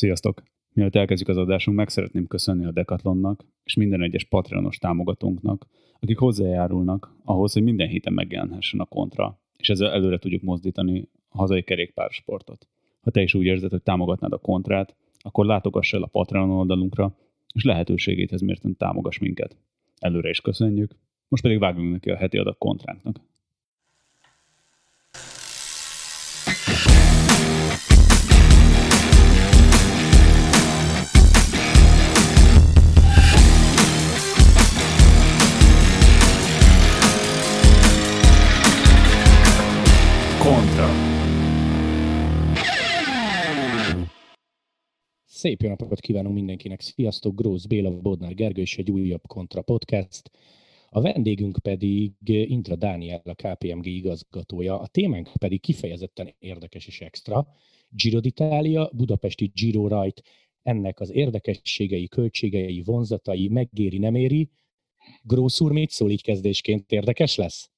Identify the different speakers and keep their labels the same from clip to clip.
Speaker 1: Sziasztok! Mielőtt elkezdjük az adásunk, meg szeretném köszönni a Decathlonnak és minden egyes Patreonos támogatónknak, akik hozzájárulnak ahhoz, hogy minden héten megjelenhessen a kontra, és ezzel előre tudjuk mozdítani a hazai kerékpársportot. Ha te is úgy érzed, hogy támogatnád a kontrát, akkor látogass el a Patreon oldalunkra, és lehetőségét mérten támogass minket. Előre is köszönjük, most pedig vágjunk neki a heti adag kontránknak.
Speaker 2: Szép jó napot kívánunk mindenkinek. Sziasztok, Grósz Béla, Bodnár Gergő és egy újabb Kontra Podcast. A vendégünk pedig Intra Dániel, a KPMG igazgatója. A témánk pedig kifejezetten érdekes és extra. Giro d'Italia, Budapesti Giro Rajt, ennek az érdekességei, költségei, vonzatai, megéri, nem éri. Grósz úr, mit szól így kezdésként? Érdekes lesz?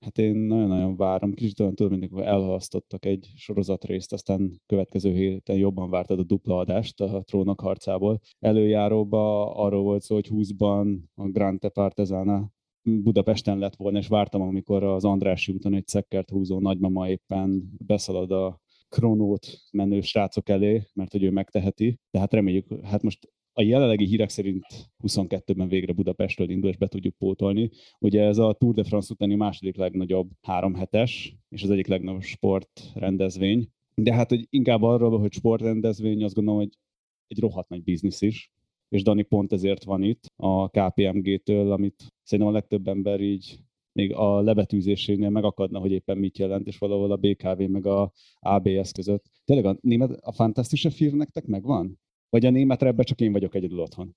Speaker 1: Hát én nagyon-nagyon várom. Kicsit olyan tudom, mint elhalasztottak egy sorozatrészt, aztán következő héten jobban vártad a dupla adást a trónok harcából. Előjáróba arról volt szó, hogy 20-ban a Grande Partezana Budapesten lett volna, és vártam, amikor az Andrássy úton egy szekkert húzó nagymama éppen beszalad a kronót menő srácok elé, mert hogy ő megteheti. De hát reméljük, hát most a jelenlegi hírek szerint 22-ben végre Budapestről indul, és be tudjuk pótolni. Ugye ez a Tour de France utáni második legnagyobb három hetes, és az egyik legnagyobb sportrendezvény. De hát hogy inkább arról, hogy sportrendezvény, azt gondolom, hogy egy rohadt nagy biznisz is, és Dani pont ezért van itt a KPMG-től, amit szerintem a legtöbb ember így még a lebetűzésénél megakadna, hogy éppen mit jelent, és valahol a BKV meg a ABS között. Tényleg a német, a Fantastische Film nektek megvan? Vagy a német ebben csak én vagyok egyedül otthon?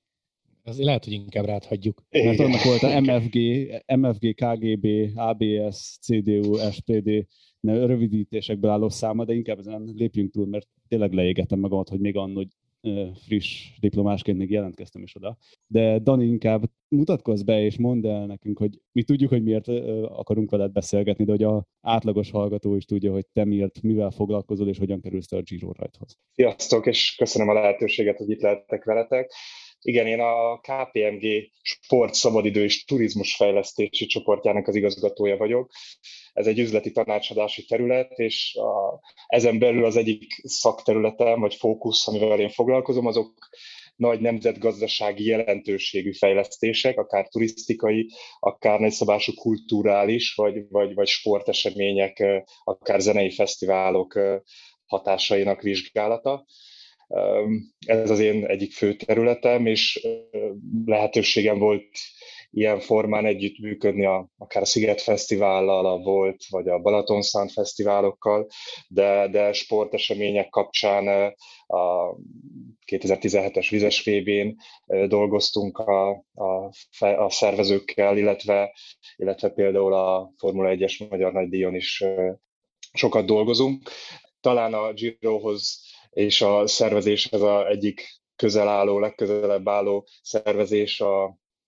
Speaker 2: Azért lehet, hogy inkább ráthagyjuk.
Speaker 1: Mert annak volt a MFG, MFG, KGB, ABS, CDU, SPD rövidítésekből álló száma, de inkább ezen lépjünk túl, mert tényleg leégetem magam, hogy még annól friss diplomásként még jelentkeztem is oda. De Dani, inkább mutatkozz be és mondd el nekünk, hogy mi tudjuk, hogy miért akarunk veled beszélgetni, de hogy a átlagos hallgató is tudja, hogy te miért, mivel foglalkozol és hogyan kerülsz te a Giro rajthoz.
Speaker 3: Sziasztok, és köszönöm a lehetőséget, hogy itt lehetek veletek. Igen, én a KPMG Sport, Szabadidő és Turizmus Fejlesztési csoportjának az igazgatója vagyok. Ez egy üzleti tanácsadási terület, és a, ezen belül az egyik szakterületem, vagy fókusz, amivel én foglalkozom, azok nagy nemzetgazdasági jelentőségű fejlesztések, akár turisztikai, akár nagyszabású kulturális, vagy, vagy, vagy sportesemények, akár zenei fesztiválok hatásainak vizsgálata. Ez az én egyik fő területem, és lehetőségem volt ilyen formán együttműködni a, akár a Sziget Fesztivállal, a Volt vagy a Balaton Sound Fesztiválokkal, de, de sportesemények kapcsán a 2017-es vizes VB-n dolgoztunk a, a, a szervezőkkel, illetve, illetve például a Formula 1-es Magyar Nagydíjon is sokat dolgozunk. Talán a Girohoz és a szervezés az egyik közel álló, legközelebb álló szervezés a,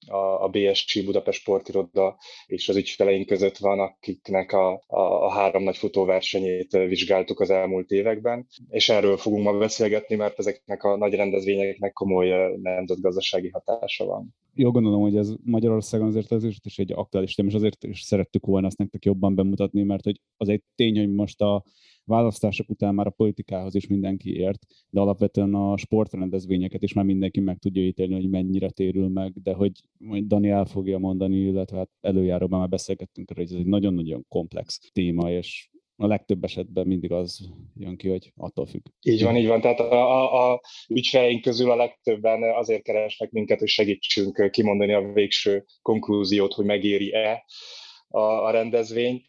Speaker 3: a, a BSC Budapest Sportiroda és az ügyfeleink között van, akiknek a, a, a három nagy futóversenyét vizsgáltuk az elmúlt években, és erről fogunk ma beszélgetni, mert ezeknek a nagy rendezvényeknek komoly nemzetgazdasági hatása van.
Speaker 1: Jó gondolom, hogy ez Magyarországon azért az is egy aktuális téma, és azért is szerettük volna ezt nektek jobban bemutatni, mert hogy az egy tény, hogy most a választások után már a politikához is mindenki ért, de alapvetően a sportrendezvényeket is már mindenki meg tudja ítélni, hogy mennyire térül meg, de hogy majd Dani el fogja mondani, illetve hát előjáróban már beszélgettünk hogy ez egy nagyon-nagyon komplex téma, és a legtöbb esetben mindig az jön ki, hogy attól függ.
Speaker 3: Így van, így van. Tehát a, a, a ügyfeleink közül a legtöbben azért keresnek minket, hogy segítsünk kimondani a végső konklúziót, hogy megéri-e a, a rendezvény.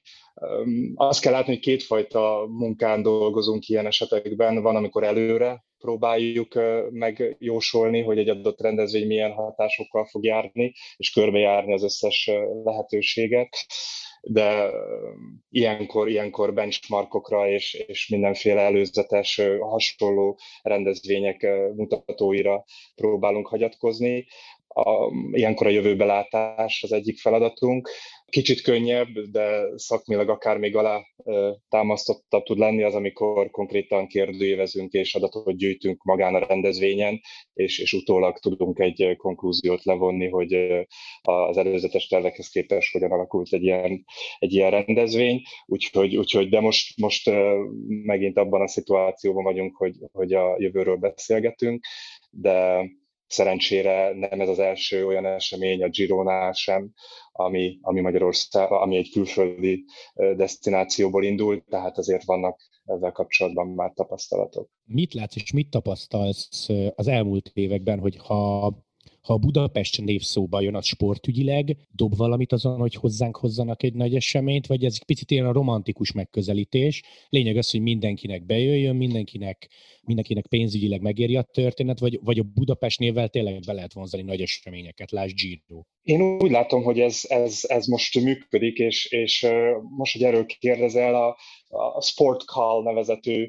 Speaker 3: Azt kell látni, hogy kétfajta munkán dolgozunk ilyen esetekben. Van, amikor előre próbáljuk megjósolni, hogy egy adott rendezvény milyen hatásokkal fog járni, és körbejárni az összes lehetőséget de ilyenkor, ilyenkor benchmarkokra és, és mindenféle előzetes hasonló rendezvények mutatóira próbálunk hagyatkozni. A, ilyenkor a jövőbelátás az egyik feladatunk. Kicsit könnyebb, de szakmilag akár még alá támasztottabb tud lenni az, amikor konkrétan kérdőévezünk és adatot gyűjtünk magán a rendezvényen, és, és utólag tudunk egy konklúziót levonni, hogy az előzetes tervekhez képest hogyan alakult egy ilyen, egy ilyen rendezvény. Úgyhogy, úgyhogy de most, most megint abban a szituációban vagyunk, hogy, hogy a jövőről beszélgetünk, de szerencsére nem ez az első olyan esemény a Girona sem, ami, ami Magyarország, ami egy külföldi destinációból indult, tehát azért vannak ezzel kapcsolatban már tapasztalatok.
Speaker 2: Mit látsz és mit tapasztalsz az elmúlt években, hogy ha ha Budapest név szóba jön, az sportügyileg dob valamit azon, hogy hozzánk hozzanak egy nagy eseményt, vagy ez egy picit ilyen a romantikus megközelítés. Lényeg az, hogy mindenkinek bejöjjön, mindenkinek, mindenkinek pénzügyileg megéri a történet, vagy, vagy a Budapest névvel tényleg be lehet vonzani nagy eseményeket, lásd Giro.
Speaker 3: Én úgy látom, hogy ez, ez, ez most működik, és, és most, hogy erről kérdezel, a, a Sport Call nevezetű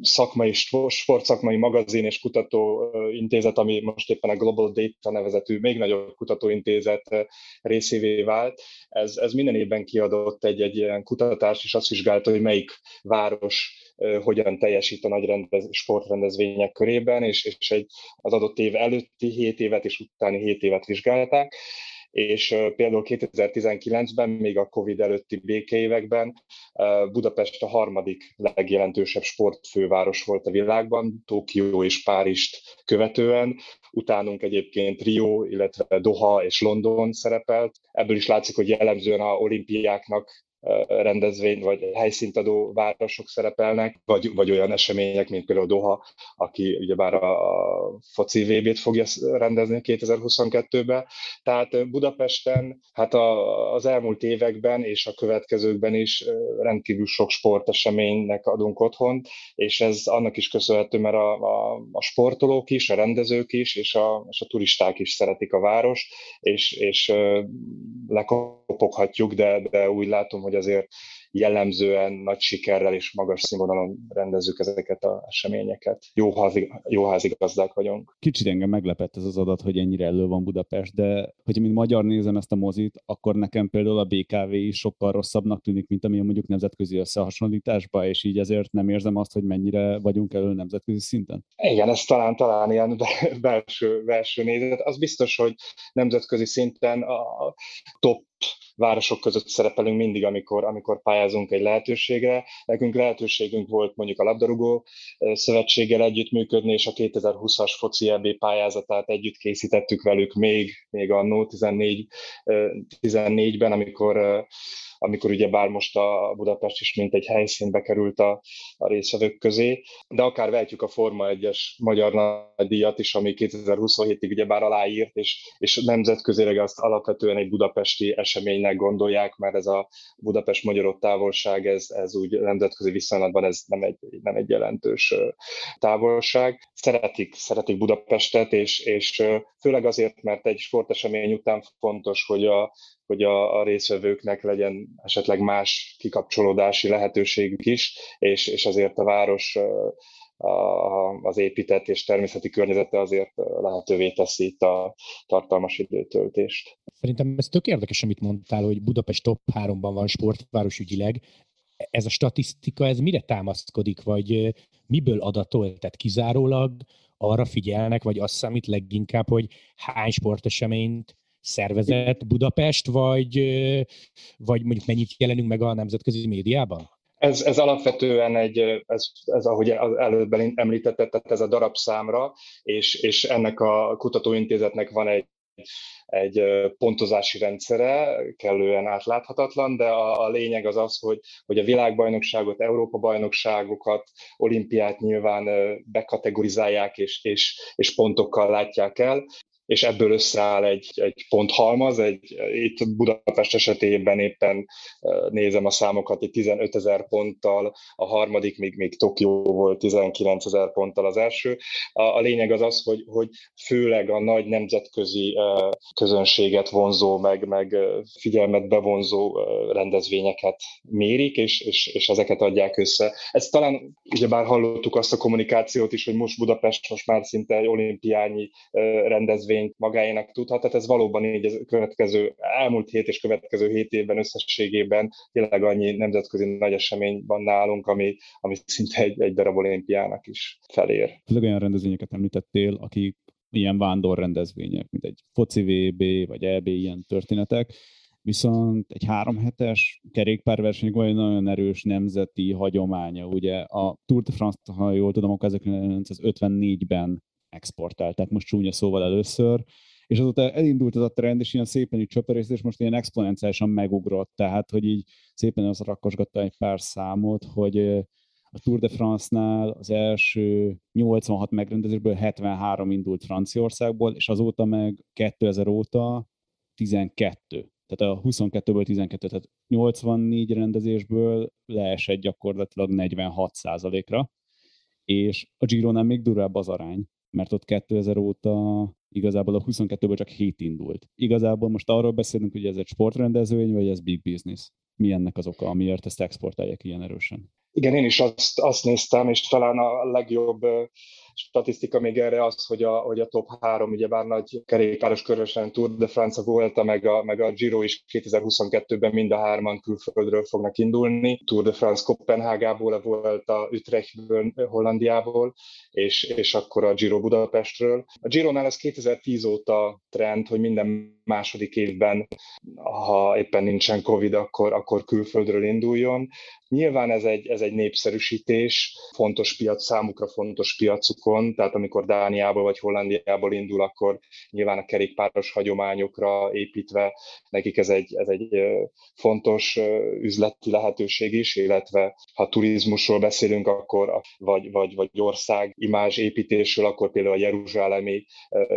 Speaker 3: szakmai, sportszakmai magazin és kutatóintézet, ami most éppen a Global Data nevezetű még nagyobb kutatóintézet részévé vált. Ez, ez minden évben kiadott egy, egy ilyen kutatás, és azt vizsgálta, hogy melyik város hogyan teljesít a nagy rendez, sportrendezvények körében, és, és egy, az adott év előtti 7 évet és utáni 7 évet vizsgálták és például 2019-ben, még a Covid előtti békeévekben Budapest a harmadik legjelentősebb sportfőváros volt a világban, Tokió és Párizst követően, utánunk egyébként Rio, illetve Doha és London szerepelt. Ebből is látszik, hogy jellemzően a olimpiáknak rendezvény vagy helyszínt adó városok szerepelnek, vagy, vagy olyan események, mint például Doha, aki ugyebár a foci VB-t fogja rendezni 2022-ben. Tehát Budapesten hát a, az elmúlt években és a következőkben is rendkívül sok sporteseménynek adunk otthon, és ez annak is köszönhető, mert a, a, a sportolók is, a rendezők is, és a, és a turisták is szeretik a város, és, és lekopoghatjuk, de, de úgy látom, hogy hogy azért jellemzően nagy sikerrel és magas színvonalon rendezzük ezeket az eseményeket. Jó, házi, jó házigazdák vagyunk.
Speaker 1: Kicsit engem meglepett ez az adat, hogy ennyire elő van Budapest, de hogyha mint magyar nézem ezt a mozit, akkor nekem például a BKV is sokkal rosszabbnak tűnik, mint ami mondjuk nemzetközi összehasonlításban, és így ezért nem érzem azt, hogy mennyire vagyunk elő nemzetközi szinten.
Speaker 3: Igen, ez talán, talán ilyen belső, belső nézet. Az biztos, hogy nemzetközi szinten a top városok között szerepelünk mindig, amikor, amikor pályázunk egy lehetőségre. Nekünk lehetőségünk volt mondjuk a labdarúgó szövetséggel együttműködni, és a 2020-as foci EB pályázatát együtt készítettük velük még, még annó 14, 14-ben, amikor amikor ugye bár most a Budapest is mint egy helyszínbe került a, a részvevők közé, de akár vehetjük a Forma 1-es magyar nagydíjat is, ami 2027-ig ugye bár aláírt, és, és nemzetközileg azt alapvetően egy budapesti eseménynek gondolják, mert ez a Budapest-Magyarok távolság, ez, ez úgy nemzetközi viszonylatban ez nem egy, nem egy jelentős távolság. Szeretik, szeretik Budapestet, és, és főleg azért, mert egy sportesemény után fontos, hogy a, hogy a, a részvevőknek legyen esetleg más kikapcsolódási lehetőségük is, és, és azért a város az épített és természeti környezete azért lehetővé teszi itt a tartalmas időtöltést.
Speaker 2: Szerintem ez tök érdekes, amit mondtál, hogy Budapest top 3-ban van sportváros ügyileg. Ez a statisztika, ez mire támaszkodik, vagy miből adatol? Tehát kizárólag arra figyelnek, vagy azt számít leginkább, hogy hány sporteseményt szervezett Budapest, vagy, vagy mondjuk mennyit jelenünk meg a nemzetközi médiában?
Speaker 3: Ez, ez alapvetően egy, ez, ez ahogy az előbb említetted, tehát ez a darabszámra, és, és ennek a kutatóintézetnek van egy egy pontozási rendszere, kellően átláthatatlan, de a, a lényeg az az, hogy, hogy a világbajnokságot, Európa-bajnokságokat, olimpiát nyilván bekategorizálják és, és, és pontokkal látják el és ebből összeáll egy, egy ponthalmaz. Egy, itt Budapest esetében éppen nézem a számokat, itt 15 ezer ponttal, a harmadik még, még Tokió volt 19 ezer ponttal az első. A, a lényeg az az, hogy, hogy főleg a nagy nemzetközi közönséget vonzó, meg, meg figyelmet bevonzó rendezvényeket mérik, és, és, és ezeket adják össze. Ez talán, ugyebár hallottuk azt a kommunikációt is, hogy most Budapest most már szinte egy olimpiányi rendezvény eseményt magáénak tudhat, tehát ez valóban így az következő, elmúlt hét és következő hét évben összességében tényleg annyi nemzetközi nagy esemény van nálunk, ami, ami szinte egy, egy darab olimpiának is felér.
Speaker 1: Főleg olyan rendezvényeket említettél, akik ilyen vándor rendezvények, mint egy foci VB, vagy EB, ilyen történetek, viszont egy három hetes kerékpárversenynek egy nagyon erős nemzeti hagyománya. Ugye a Tour de France, ha jól tudom, akkor 1954-ben exportált, tehát most csúnya szóval először, és azóta elindult ez a trend, és ilyen szépen így csöperész, és most ilyen exponenciálisan megugrott, tehát hogy így szépen az rakkosgatta egy pár számot, hogy a Tour de France-nál az első 86 megrendezésből 73 indult Franciaországból, és azóta meg 2000 óta 12 tehát a 22-ből 12, tehát 84 rendezésből leesett gyakorlatilag 46 ra és a Gironál még durvább az arány, mert ott 2000 óta igazából a 22-ből csak 7 indult. Igazából most arról beszélünk, hogy ez egy sportrendezvény, vagy ez big business. Mi ennek az oka, amiért ezt exportálják ilyen erősen?
Speaker 3: Igen, én is azt, azt néztem, és talán a legjobb statisztika még erre az, hogy a, hogy a top három, bár nagy kerékpáros körösen Tour de France volt, meg a, meg a Giro is 2022-ben mind a hárman külföldről fognak indulni. Tour de France Kopenhágából a Utrechtből, Hollandiából, és, és akkor a Giro Budapestről. A Gironál ez 2010 óta trend, hogy minden második évben, ha éppen nincsen Covid, akkor, akkor külföldről induljon. Nyilván ez egy, ez egy népszerűsítés, fontos piac, számukra fontos piacukon, tehát amikor Dániából vagy Hollandiából indul, akkor nyilván a kerékpáros hagyományokra építve nekik ez egy, ez egy fontos üzleti lehetőség is, illetve ha turizmusról beszélünk, akkor vagy, vagy, vagy ország imázs építésről, akkor például a jeruzsálemi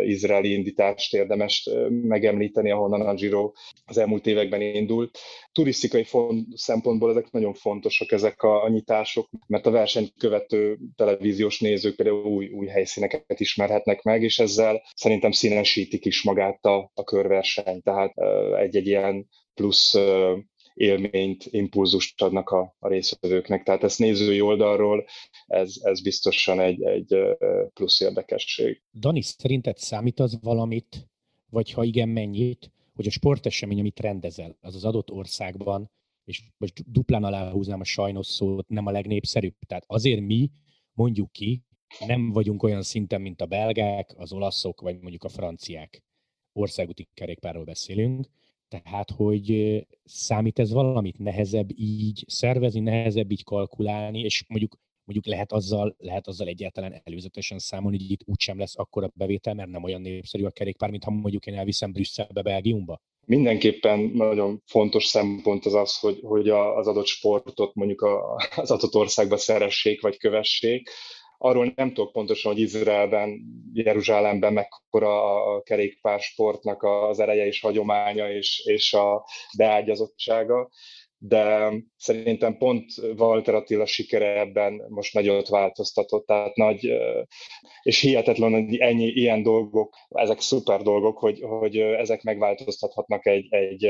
Speaker 3: izraeli indítást érdemes megemlíteni, ahonnan a Giro az elmúlt években indult. Turisztikai szempontból ezek nagyon fontosak, ezek a, a nyitások, mert a versenyt követő televíziós nézők például új, új helyszíneket ismerhetnek meg, és ezzel szerintem színesítik is magát a, a körverseny. Tehát egy-egy ilyen plusz élményt, impulzust adnak a, a részvevőknek. Tehát ezt nézői oldalról ez, ez biztosan egy, egy plusz érdekesség.
Speaker 2: Dani, szerinted számít az valamit, vagy ha igen, mennyit, hogy a sportesemény, amit rendezel, az az adott országban, és most duplán aláhúznám a sajnos szót, nem a legnépszerűbb. Tehát azért mi, mondjuk ki, nem vagyunk olyan szinten, mint a belgák, az olaszok, vagy mondjuk a franciák. Országúti kerékpárról beszélünk, tehát, hogy számít ez valamit nehezebb így szervezni, nehezebb így kalkulálni, és mondjuk mondjuk lehet azzal, lehet azzal egyáltalán előzetesen számolni, hogy itt úgysem lesz akkora bevétel, mert nem olyan népszerű a kerékpár, mint ha mondjuk én elviszem Brüsszelbe, Belgiumba?
Speaker 3: Mindenképpen nagyon fontos szempont az az, hogy, hogy az adott sportot mondjuk az adott országba szeressék vagy kövessék, Arról nem tudok pontosan, hogy Izraelben, Jeruzsálemben mekkora a kerékpársportnak az ereje és hagyománya és, és a beágyazottsága, de szerintem pont Walter Attila sikere ebben most nagyot változtatott, tehát nagy, és hihetetlen, hogy ennyi ilyen dolgok, ezek szuper dolgok, hogy, hogy ezek megváltoztathatnak egy, egy,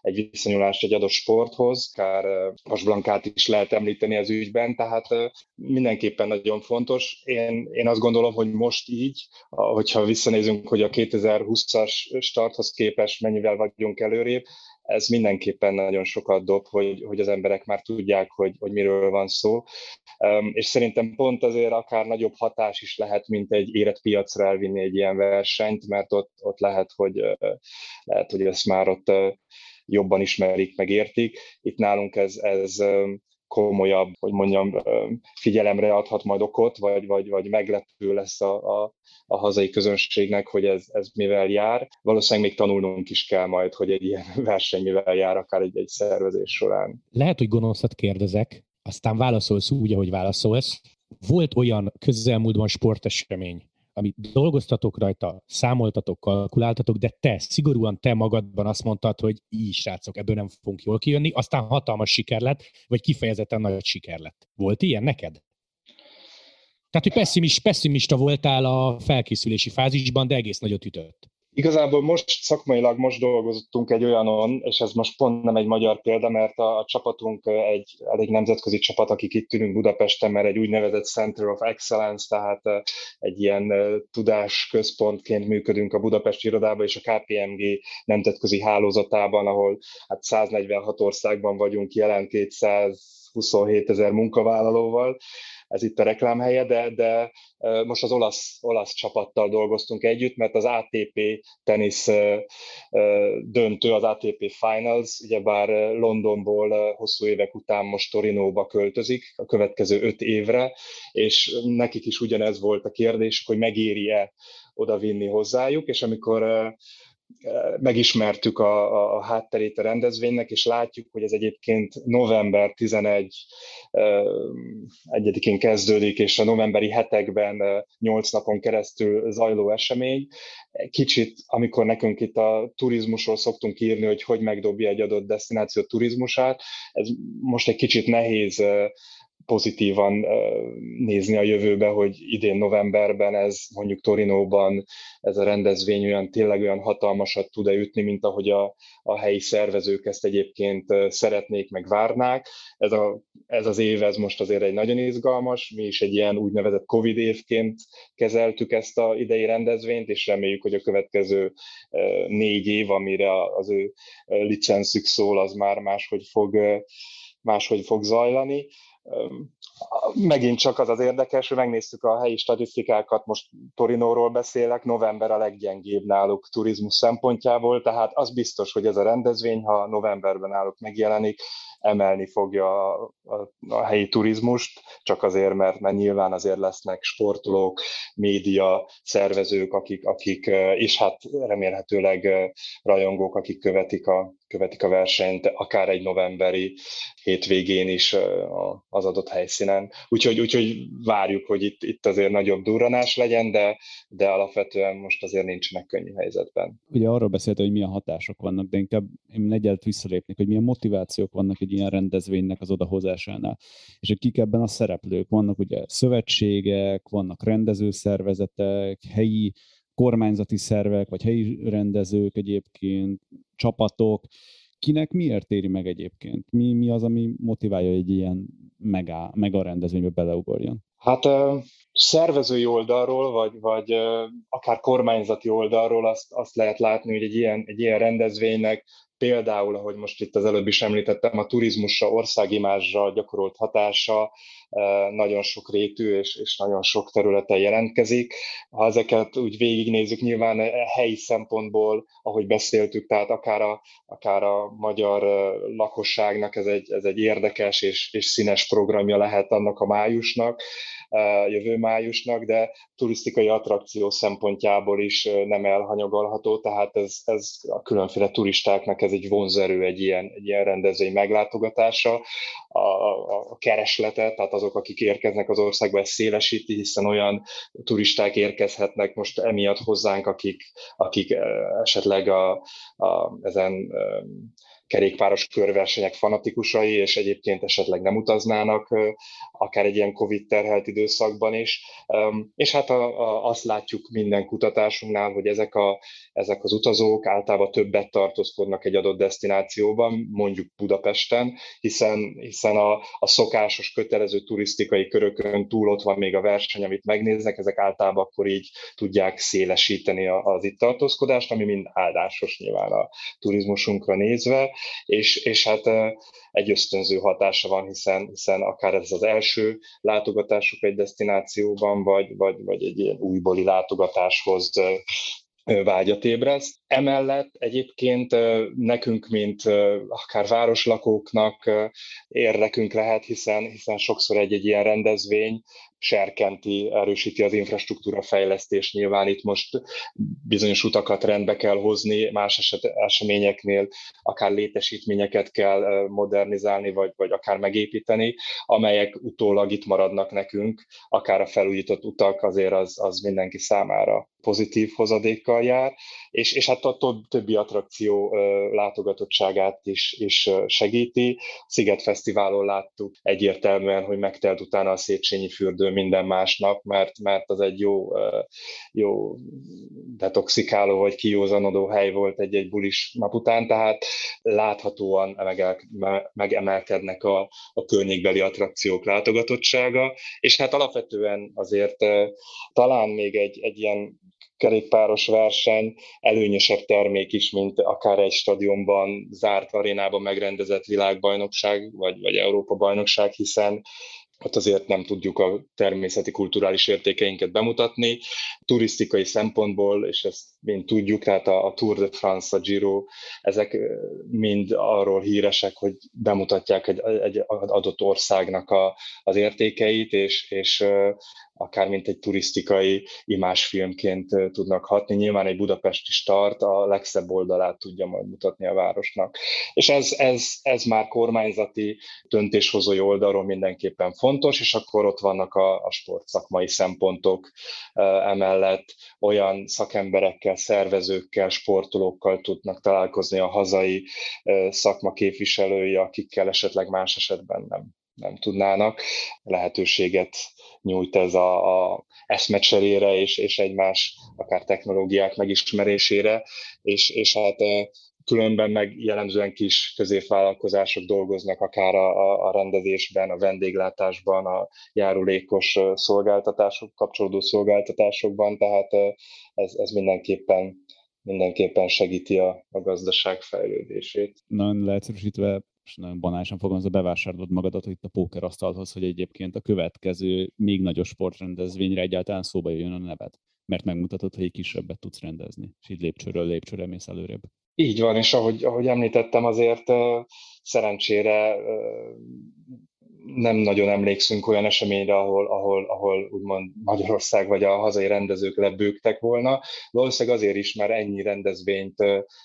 Speaker 3: egy viszonyulást egy adott sporthoz, akár Blankát is lehet említeni az ügyben, tehát mindenképpen nagyon fontos. Én, én azt gondolom, hogy most így, hogyha visszanézünk, hogy a 2020-as starthoz képest mennyivel vagyunk előrébb, ez mindenképpen nagyon sokat dob, hogy, hogy az emberek már tudják, hogy, hogy miről van szó. És szerintem pont azért akár nagyobb hatás is lehet, mint egy érett piacra elvinni egy ilyen versenyt, mert ott, ott lehet, hogy, lehet, hogy ezt már ott jobban ismerik, megértik. Itt nálunk ez, ez komolyabb, hogy mondjam, figyelemre adhat majd okot, vagy, vagy, vagy meglepő lesz a, a, a hazai közönségnek, hogy ez, ez mivel jár. Valószínűleg még tanulnunk is kell majd, hogy egy ilyen verseny mivel jár, akár egy, egy szervezés során.
Speaker 2: Lehet, hogy gonoszat kérdezek, aztán válaszolsz úgy, ahogy válaszolsz. Volt olyan közelmúltban sportesemény, amit dolgoztatok rajta, számoltatok, kalkuláltatok, de te, szigorúan te magadban azt mondtad, hogy így srácok, ebből nem fogunk jól kijönni, aztán hatalmas siker lett, vagy kifejezetten nagy siker lett. Volt ilyen neked? Tehát, hogy pessimist, pessimista voltál a felkészülési fázisban, de egész nagyot ütött.
Speaker 3: Igazából most szakmailag most dolgoztunk egy olyanon, és ez most pont nem egy magyar példa, mert a, a csapatunk egy elég nemzetközi csapat, akik itt ülünk Budapesten, mert egy úgynevezett Center of Excellence, tehát egy ilyen tudásközpontként működünk a Budapesti irodában és a KPMG nemzetközi hálózatában, ahol hát 146 országban vagyunk jelen 227 ezer munkavállalóval, ez itt a reklámhelye, de, de most az olasz, olasz csapattal dolgoztunk együtt, mert az ATP tenisz döntő, az ATP Finals, ugyebár Londonból hosszú évek után most Torinóba költözik a következő öt évre, és nekik is ugyanez volt a kérdés, hogy megéri-e oda vinni hozzájuk, és amikor megismertük a, a hátterét a rendezvénynek, és látjuk, hogy ez egyébként november 11 egyedikén kezdődik, és a novemberi hetekben 8 napon keresztül zajló esemény. Kicsit, amikor nekünk itt a turizmusról szoktunk írni, hogy hogy megdobja egy adott destináció turizmusát, ez most egy kicsit nehéz pozitívan nézni a jövőbe, hogy idén novemberben ez mondjuk Torinóban ez a rendezvény olyan tényleg olyan hatalmasat tud-e ütni, mint ahogy a, a helyi szervezők ezt egyébként szeretnék, meg várnák. Ez, a, ez az év, ez most azért egy nagyon izgalmas, mi is egy ilyen úgynevezett Covid évként kezeltük ezt a idei rendezvényt, és reméljük, hogy a következő négy év, amire az ő licenszük szól, az már máshogy fog, máshogy fog zajlani Megint csak az az érdekes, hogy megnéztük a helyi statisztikákat, most Torinóról beszélek, november a leggyengébb náluk turizmus szempontjából, tehát az biztos, hogy ez a rendezvény, ha novemberben náluk megjelenik, emelni fogja a, a, a helyi turizmust, csak azért, mert, mert nyilván azért lesznek sportolók, média, szervezők, akik, akik és hát remélhetőleg rajongók, akik követik a, követik a versenyt, akár egy novemberi hétvégén is az adott helyszínen. Úgyhogy, úgyhogy várjuk, hogy itt, itt azért nagyobb durranás legyen, de, de alapvetően most azért nincsenek könnyű helyzetben.
Speaker 1: Ugye arról beszélt, hogy milyen hatások vannak, de inkább én egyelt visszalépnék, hogy milyen motivációk vannak egy ilyen rendezvénynek az odahozásánál. És hogy kik ebben a szereplők? Vannak ugye szövetségek, vannak rendezőszervezetek, helyi kormányzati szervek, vagy helyi rendezők egyébként, csapatok. Kinek miért éri meg egyébként? Mi, mi az, ami motiválja egy ilyen mega, mega rendezvénybe beleugorjon?
Speaker 3: Hát szervezői oldalról, vagy, vagy akár kormányzati oldalról azt, azt lehet látni, hogy egy ilyen, egy ilyen rendezvénynek például, ahogy most itt az előbb is említettem, a turizmusra, országimázsra gyakorolt hatása nagyon sok rétű és, és nagyon sok területen jelentkezik. Ha ezeket úgy végignézzük, nyilván helyi szempontból, ahogy beszéltük, tehát akár a, akár a magyar lakosságnak ez egy, ez egy érdekes és, és színes programja lehet annak a májusnak, jövő májusnak, de turisztikai attrakció szempontjából is nem elhanyagolható, tehát ez, ez a különféle turistáknak ez egy vonzerő egy ilyen, egy ilyen rendezvény meglátogatása. A, a, a keresletet, tehát azok, akik érkeznek az országba, ez szélesíti, hiszen olyan turisták érkezhetnek most emiatt hozzánk, akik, akik esetleg a, a, ezen kerékpáros körversenyek fanatikusai, és egyébként esetleg nem utaznának, akár egy ilyen Covid terhelt időszakban is. És hát a, a, azt látjuk minden kutatásunknál, hogy ezek, a, ezek az utazók általában többet tartózkodnak egy adott destinációban, mondjuk Budapesten, hiszen, hiszen a, a szokásos, kötelező turisztikai körökön túl ott van még a verseny, amit megnéznek, ezek általában akkor így tudják szélesíteni az itt tartózkodást, ami mind áldásos nyilván a turizmusunkra nézve és, és hát egy ösztönző hatása van, hiszen, hiszen akár ez az első látogatásuk egy destinációban, vagy, vagy, vagy egy ilyen újbóli látogatáshoz vágyat ébreszt. Emellett egyébként nekünk, mint akár városlakóknak érdekünk lehet, hiszen, hiszen sokszor egy-egy ilyen rendezvény serkenti, erősíti az infrastruktúra fejlesztés. Nyilván itt most bizonyos utakat rendbe kell hozni, más eset, eseményeknél akár létesítményeket kell modernizálni, vagy, vagy akár megépíteni, amelyek utólag itt maradnak nekünk, akár a felújított utak azért az, az mindenki számára pozitív hozadékkal jár, és, és hát a többi attrakció látogatottságát is, is segíti. Sziget Fesztiválon láttuk egyértelműen, hogy megtelt utána a Széchenyi fürdő, minden másnap, mert, mert az egy jó, jó detoxikáló vagy kiózanodó hely volt egy-egy bulis nap után, tehát láthatóan megemelkednek a, a környékbeli attrakciók látogatottsága, és hát alapvetően azért talán még egy, egy ilyen kerékpáros verseny előnyösebb termék is, mint akár egy stadionban, zárt arénában megrendezett világbajnokság, vagy, vagy Európa-bajnokság, hiszen ott azért nem tudjuk a természeti kulturális értékeinket bemutatni. Turisztikai szempontból, és ezt mind tudjuk, tehát a, a Tour de France, a Giro, ezek mind arról híresek, hogy bemutatják egy, egy adott országnak a, az értékeit, és, és akár mint egy turisztikai imásfilmként tudnak hatni. Nyilván egy budapesti start a legszebb oldalát tudja majd mutatni a városnak. És ez, ez, ez már kormányzati döntéshozói oldalról mindenképpen fontos, és akkor ott vannak a, a sportszakmai szempontok emellett olyan szakemberekkel, szervezőkkel, sportolókkal tudnak találkozni a hazai szakma képviselői, akikkel esetleg más esetben nem nem tudnának. Lehetőséget nyújt ez a, a eszmecserére és, és egymás akár technológiák megismerésére, és, és hát különben meg jellemzően kis középvállalkozások dolgoznak akár a, a rendezésben, a vendéglátásban, a járulékos szolgáltatások, kapcsolódó szolgáltatásokban, tehát ez, ez mindenképpen mindenképpen segíti a, a gazdaság fejlődését.
Speaker 1: Nagyon leegyszerűsítve és nagyon banálisan fogalmazva bevásárolod magadat itt a pókerasztalhoz, hogy egyébként a következő még nagyobb sportrendezvényre egyáltalán szóba jön a neved, mert megmutatod, hogy egy kisebbet tudsz rendezni, és így lépcsőről lépcsőre mész előrébb.
Speaker 3: Így van, és ahogy, ahogy említettem, azért szerencsére nem nagyon emlékszünk olyan eseményre, ahol, ahol, ahol úgymond Magyarország vagy a hazai rendezők lebőgtek volna. Valószínűleg azért is, mert ennyi rendezvényt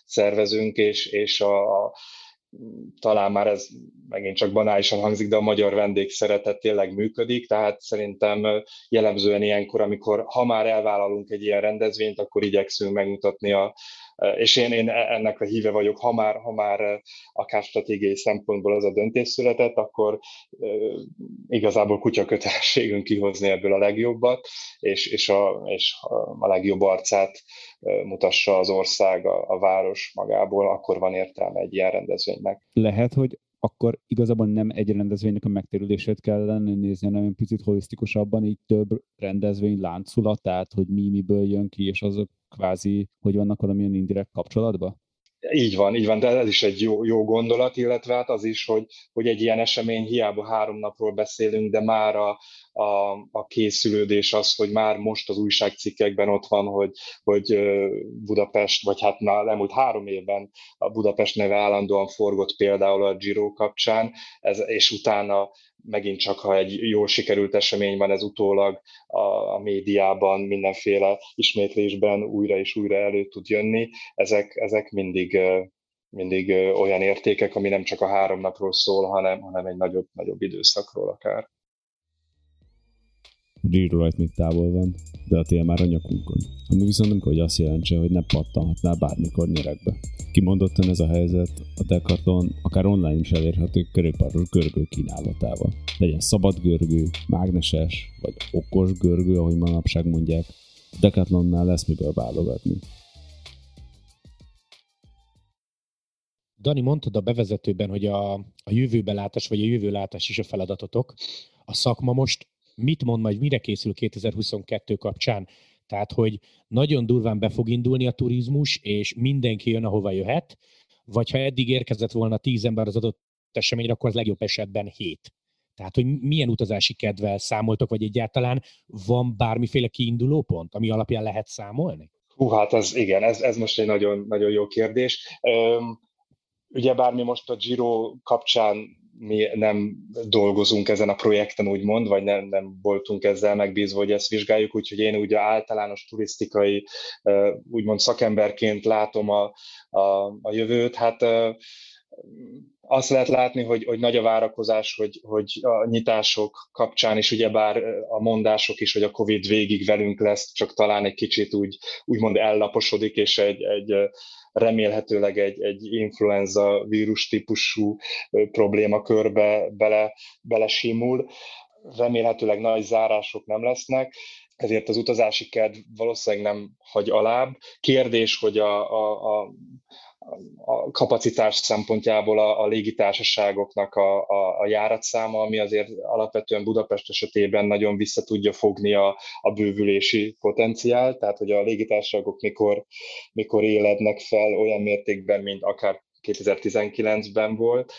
Speaker 3: szervezünk, és, és a, a talán már ez megint csak banálisan hangzik, de a magyar vendég szeretet tényleg működik, tehát szerintem jellemzően ilyenkor, amikor ha már elvállalunk egy ilyen rendezvényt, akkor igyekszünk megmutatni a, és én, én ennek a híve vagyok, ha már, ha már akár stratégiai szempontból az a döntés született, akkor igazából kutyakötelességünk kihozni ebből a legjobbat, és, és, a, és a legjobb arcát mutassa az ország, a, a város magából, akkor van értelme egy ilyen rendezvénynek.
Speaker 1: Lehet, hogy akkor igazából nem egy rendezvénynek a megtérülését kellene nézni, hanem picit holisztikusabban, így több rendezvény láncolatát, hogy mi miből jön ki, és azok kvázi, hogy vannak valamilyen indirekt kapcsolatban?
Speaker 3: Így van, így van, de ez is egy jó, jó gondolat, illetve hát az is, hogy, hogy egy ilyen esemény, hiába három napról beszélünk, de már a, a, a készülődés az, hogy már most az újságcikkekben ott van, hogy, hogy Budapest, vagy hát na, elmúlt három évben a Budapest neve állandóan forgott például a Giro kapcsán, ez, és utána megint csak, ha egy jól sikerült esemény van, ez utólag a, a médiában, mindenféle ismétlésben újra és újra elő tud jönni, ezek, ezek mindig, mindig olyan értékek, ami nem csak a három napról szól, hanem, hanem egy nagyobb, nagyobb időszakról akár.
Speaker 1: Giro rajt még távol van, de a tél már a nyakunkon. Ami viszont nem kell, hogy azt jelentse, hogy ne pattanhatnál bármikor nyerekbe. Kimondottan ez a helyzet a Decathlon akár online is elérhető kerékpáros görgő kínálatával. Legyen szabad görgő, mágneses vagy okos görgő, ahogy manapság mondják, a Decathlonnál lesz miből válogatni.
Speaker 2: Dani, mondtad a bevezetőben, hogy a, a jövőbelátás vagy a jövőlátás is a feladatotok. A szakma most mit mond majd, mire készül 2022 kapcsán. Tehát, hogy nagyon durván be fog indulni a turizmus, és mindenki jön, ahova jöhet, vagy ha eddig érkezett volna tíz ember az adott eseményre, akkor az legjobb esetben hét. Tehát, hogy milyen utazási kedvel számoltok, vagy egyáltalán van bármiféle kiinduló pont, ami alapján lehet számolni?
Speaker 3: Hú, hát ez igen, ez, ez most egy nagyon, nagyon jó kérdés. Üm, ugye bármi most a Giro kapcsán mi nem dolgozunk ezen a projekten, úgymond, vagy nem, nem voltunk ezzel megbízva, hogy ezt vizsgáljuk, úgyhogy én ugye általános turisztikai, úgymond szakemberként látom a, a, a jövőt. Hát azt lehet látni, hogy, hogy nagy a várakozás, hogy, hogy a nyitások kapcsán is, ugyebár a mondások is, hogy a Covid végig velünk lesz, csak talán egy kicsit úgy, úgymond ellaposodik, és egy, egy remélhetőleg egy, egy influenza vírus típusú problémakörbe bele, belesimul. remélhetőleg nagy zárások nem lesznek, ezért az utazási kedv valószínűleg nem hagy alább. Kérdés, hogy a, a, a a kapacitás szempontjából a, a légitársaságoknak a, a, a járatszáma, ami azért alapvetően Budapest esetében nagyon vissza tudja fogni a, a bővülési potenciált, tehát hogy a légitársaságok mikor, mikor élednek fel olyan mértékben, mint akár 2019-ben volt,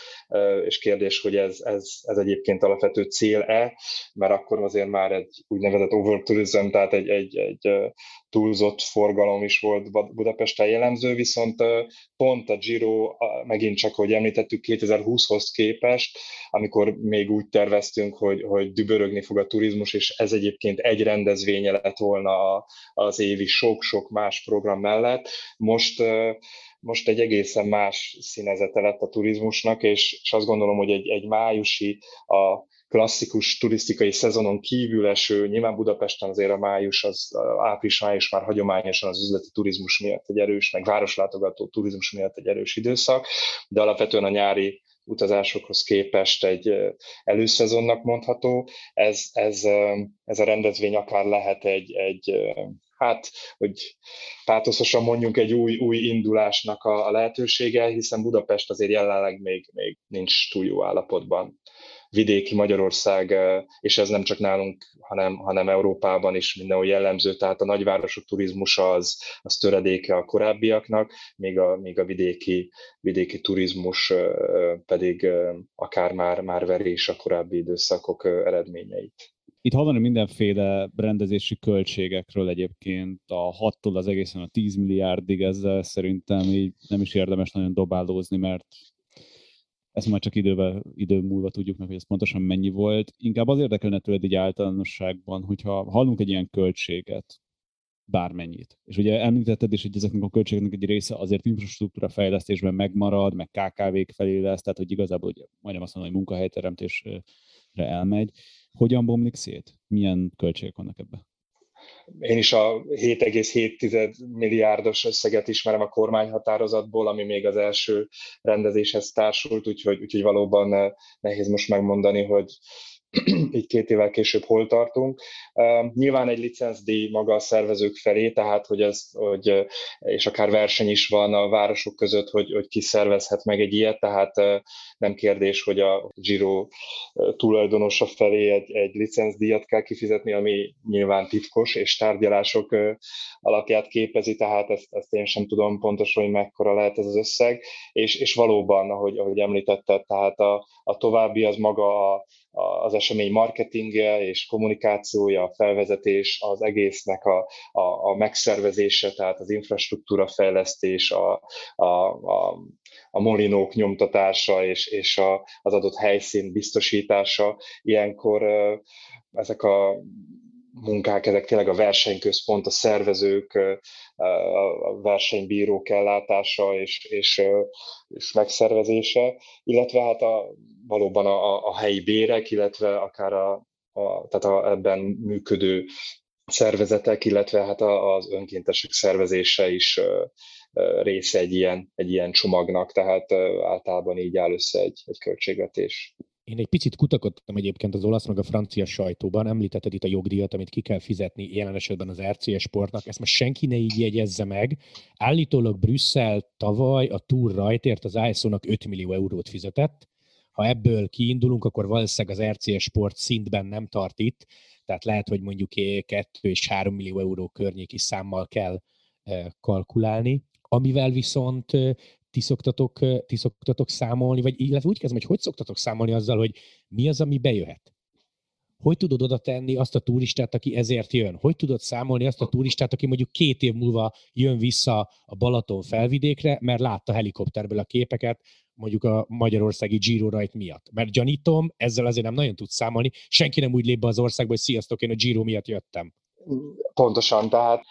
Speaker 3: és kérdés, hogy ez, ez, ez egyébként alapvető cél-e, mert akkor azért már egy úgynevezett overtourism, tehát egy, egy, egy túlzott forgalom is volt Budapesten jellemző, viszont pont a Giro, megint csak, hogy említettük, 2020-hoz képest, amikor még úgy terveztünk, hogy, hogy dübörögni fog a turizmus, és ez egyébként egy rendezvénye lett volna az évi sok-sok más program mellett, most most egy egészen más színezete lett a turizmusnak, és, és azt gondolom, hogy egy, egy májusi, a klasszikus turisztikai szezonon kívül eső, nyilván Budapesten azért a május, az április-május már hagyományosan az üzleti turizmus miatt egy erős, meg városlátogató turizmus miatt egy erős időszak, de alapvetően a nyári utazásokhoz képest egy előszezonnak mondható. Ez, ez, ez a rendezvény akár lehet egy, egy hát, hogy pátoszosan mondjunk, egy új, új indulásnak a, a lehetősége, hiszen Budapest azért jelenleg még, még nincs túl jó állapotban. Vidéki Magyarország, és ez nem csak nálunk, hanem, hanem Európában is mindenhol jellemző, tehát a nagyvárosok turizmusa az, az töredéke a korábbiaknak, még a, még a vidéki, vidéki turizmus pedig akár már, már verés a korábbi időszakok eredményeit.
Speaker 1: Itt hallani mindenféle rendezési költségekről egyébként, a 6-tól az egészen a 10 milliárdig, ezzel szerintem így nem is érdemes nagyon dobálózni, mert ezt már csak idővel, idő múlva tudjuk meg, hogy ez pontosan mennyi volt. Inkább az érdekelne tőled egy általánosságban, hogyha hallunk egy ilyen költséget, bármennyit. És ugye említetted is, hogy ezeknek a költségeknek egy része azért infrastruktúra fejlesztésben megmarad, meg KKV-k felé lesz, tehát hogy igazából ugye, majdnem azt mondom, hogy munkahelyteremtésre elmegy. Hogyan bomlik szét? Milyen költségek vannak ebben?
Speaker 3: Én is a 7,7 milliárdos összeget ismerem a kormányhatározatból, ami még az első rendezéshez társult, úgyhogy, úgyhogy valóban eh, nehéz most megmondani, hogy így két évvel később hol tartunk. Nyilván egy licencdíj maga a szervezők felé, tehát hogy ez, hogy, és akár verseny is van a városok között, hogy, hogy ki szervezhet meg egy ilyet, tehát nem kérdés, hogy a Giro tulajdonosa felé egy, egy licencdíjat kell kifizetni, ami nyilván titkos, és tárgyalások alapját képezi, tehát ezt, ezt én sem tudom pontosan, hogy mekkora lehet ez az összeg, és, és valóban, ahogy, ahogy említetted, tehát a, a további az maga a, az esemény marketingje és kommunikációja, a felvezetés, az egésznek a, a, a megszervezése, tehát az infrastruktúra fejlesztés, a, a, a, a molinók nyomtatása és, és a, az adott helyszín biztosítása. Ilyenkor ezek a munkák, ezek tényleg a versenyközpont, a szervezők, a versenybírók ellátása és, és, és megszervezése, illetve hát a, valóban a, a helyi bérek, illetve akár a, a, tehát a, ebben működő szervezetek, illetve hát az önkéntesek szervezése is része egy ilyen, egy ilyen csomagnak, tehát általában így áll össze egy, egy költségvetés.
Speaker 2: Én egy picit kutakodtam egyébként az olasz meg a francia sajtóban, említetted itt a jogdíjat, amit ki kell fizetni jelen esetben az RCS sportnak, ezt most senki ne így jegyezze meg. Állítólag Brüsszel tavaly a túr rajtért az ISO-nak 5 millió eurót fizetett, ha ebből kiindulunk, akkor valószínűleg az RCS sport szintben nem tart itt, tehát lehet, hogy mondjuk 2 és 3 millió euró környéki számmal kell kalkulálni, amivel viszont ti szoktatok, ti szoktatok számolni, vagy illetve úgy kezdem, hogy hogy szoktatok számolni azzal, hogy mi az, ami bejöhet? Hogy tudod oda tenni azt a turistát, aki ezért jön? Hogy tudod számolni azt a turistát, aki mondjuk két év múlva jön vissza a Balaton felvidékre, mert látta helikopterből a képeket, mondjuk a magyarországi Giro rajt miatt. Mert gyanítom, ezzel azért nem nagyon tudsz számolni, senki nem úgy lép be az országba, hogy sziasztok, én a Giro miatt jöttem.
Speaker 3: Pontosan, tehát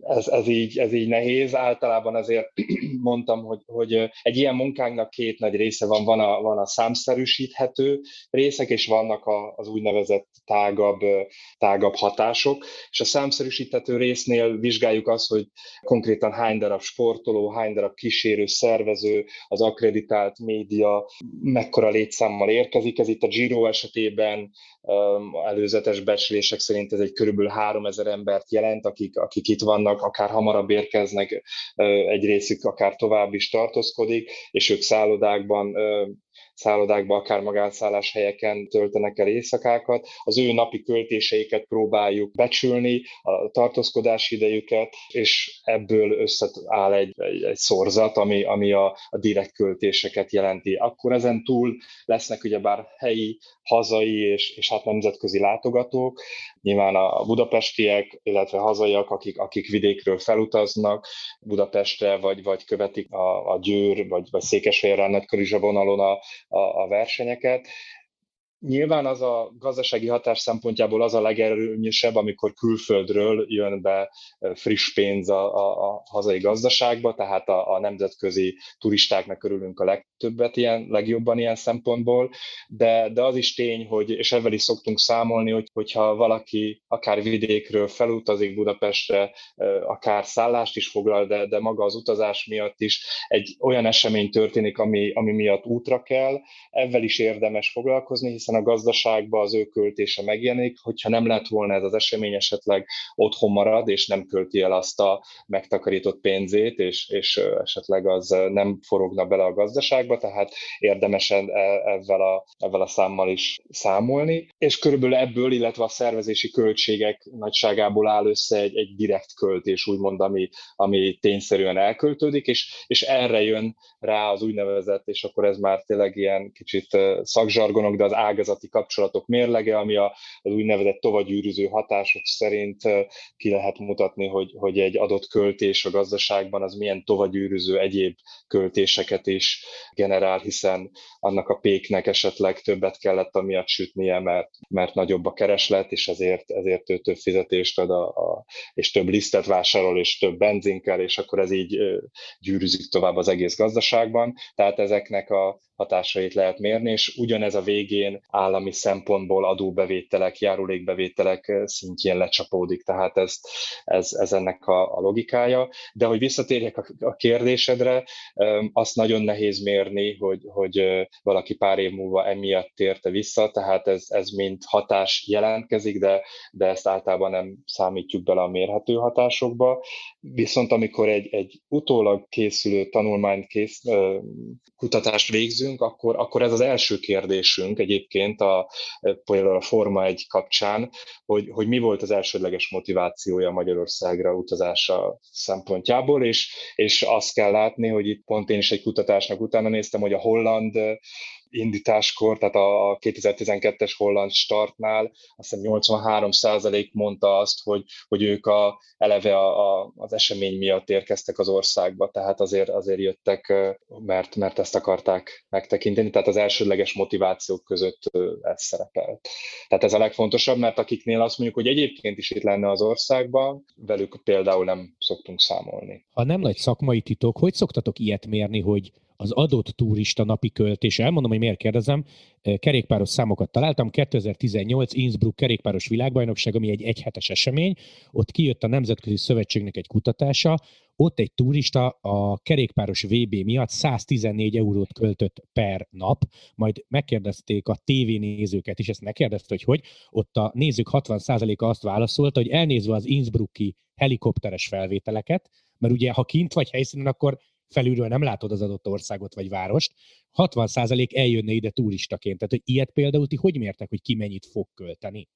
Speaker 3: ez, ez, így, ez így nehéz. Általában azért mondtam, hogy, hogy egy ilyen munkánknak két nagy része van. Van a, van a számszerűsíthető részek, és vannak a, az úgynevezett tágabb, tágabb hatások. És a számszerűsíthető résznél vizsgáljuk azt, hogy konkrétan hány darab sportoló, hány darab kísérő, szervező, az akreditált média mekkora létszámmal érkezik. Ez itt a Giro esetében előzetes becslések szerint ez egy körülbelül 3000 embert jelent, akik, akik itt vannak, akár hamarabb érkeznek, egy részük akár tovább is tartózkodik, és ők szállodákban szállodákba, akár magánszállás helyeken töltenek el éjszakákat. Az ő napi költéseiket próbáljuk becsülni, a tartózkodási idejüket, és ebből összeáll egy, egy, egy szorzat, ami, ami a, a direkt költéseket jelenti. Akkor ezen túl lesznek ugyebár helyi, hazai és, és hát nemzetközi látogatók, nyilván a budapestiek, illetve hazaiak, akik, akik vidékről felutaznak Budapestre, vagy, vagy követik a, a Győr, vagy, vagy Székesfehérrel nagykörizsa vonalon a, a, a versenyeket. Nyilván az a gazdasági hatás szempontjából az a legerőnyösebb, amikor külföldről jön be friss pénz a, a, a hazai gazdaságba, tehát a, a nemzetközi turistáknak örülünk a legtöbbet ilyen, legjobban ilyen szempontból, de, de az is tény, hogy, és ebben is szoktunk számolni, hogy, hogyha valaki akár vidékről felutazik Budapestre, akár szállást is foglal, de, de maga az utazás miatt is egy olyan esemény történik, ami, ami miatt útra kell, ebben is érdemes foglalkozni, hiszen hiszen a gazdaságban az ő költése megjelenik, hogyha nem lett volna ez az esemény, esetleg otthon marad, és nem költi el azt a megtakarított pénzét, és, és esetleg az nem forogna bele a gazdaságba, tehát érdemesen e, ezzel a, ezzel a számmal is számolni, és körülbelül ebből, illetve a szervezési költségek nagyságából áll össze egy, egy direkt költés, úgymond, ami, ami tényszerűen elköltődik, és, és erre jön rá az úgynevezett, és akkor ez már tényleg ilyen kicsit szakzsargonok, de az ág ágazati kapcsolatok mérlege, ami a, az úgynevezett tovagyűrűző hatások szerint ki lehet mutatni, hogy, hogy egy adott költés a gazdaságban az milyen tovagyűrűző egyéb költéseket is generál, hiszen annak a péknek esetleg többet kellett amiatt sütnie, mert, mert nagyobb a kereslet, és ezért, ezért ő több fizetést ad, a, a, és több lisztet vásárol, és több benzin kell, és akkor ez így gyűrűzik tovább az egész gazdaságban. Tehát ezeknek a hatásait lehet mérni, és ugyanez a végén állami szempontból adóbevételek, járulékbevételek szintjén lecsapódik, tehát ez, ez, ez ennek a, a logikája. De hogy visszatérjek a, a kérdésedre, azt nagyon nehéz mérni, hogy, hogy valaki pár év múlva emiatt térte vissza, tehát ez, ez mind hatás jelentkezik, de, de ezt általában nem számítjuk bele a mérhető hatásokba. Viszont amikor egy, egy utólag készülő tanulmányt kész, kutatást végzünk, akkor, akkor ez az első kérdésünk egyébként a, például a Forma 1 kapcsán, hogy, hogy mi volt az elsődleges motivációja Magyarországra utazása szempontjából, és, és azt kell látni, hogy itt pont én is egy kutatásnak utána néztem, hogy a holland indításkor, tehát a 2012-es holland startnál azt hiszem 83% mondta azt, hogy, hogy ők a, eleve a, a, az esemény miatt érkeztek az országba, tehát azért, azért jöttek, mert, mert ezt akarták megtekinteni, tehát az elsődleges motivációk között ez szerepelt. Tehát ez a legfontosabb, mert akiknél azt mondjuk, hogy egyébként is itt lenne az országban, velük például nem szoktunk számolni.
Speaker 2: Ha nem nagy szakmai titok, hogy szoktatok ilyet mérni, hogy az adott turista napi költése. Elmondom, hogy miért kérdezem. Kerékpáros számokat találtam. 2018 Innsbruck kerékpáros világbajnokság, ami egy egyhetes esemény. Ott kijött a Nemzetközi Szövetségnek egy kutatása. Ott egy turista a kerékpáros VB miatt 114 eurót költött per nap, majd megkérdezték a tévénézőket is, ezt megkérdezte, hogy hogy. Ott a nézők 60%-a azt válaszolta, hogy elnézve az Innsbrucki helikopteres felvételeket, mert ugye ha kint vagy helyszínen, akkor felülről nem látod az adott országot vagy várost, 60% eljönne ide turistaként. Tehát, hogy ilyet például ti hogy mértek, hogy ki mennyit fog költeni?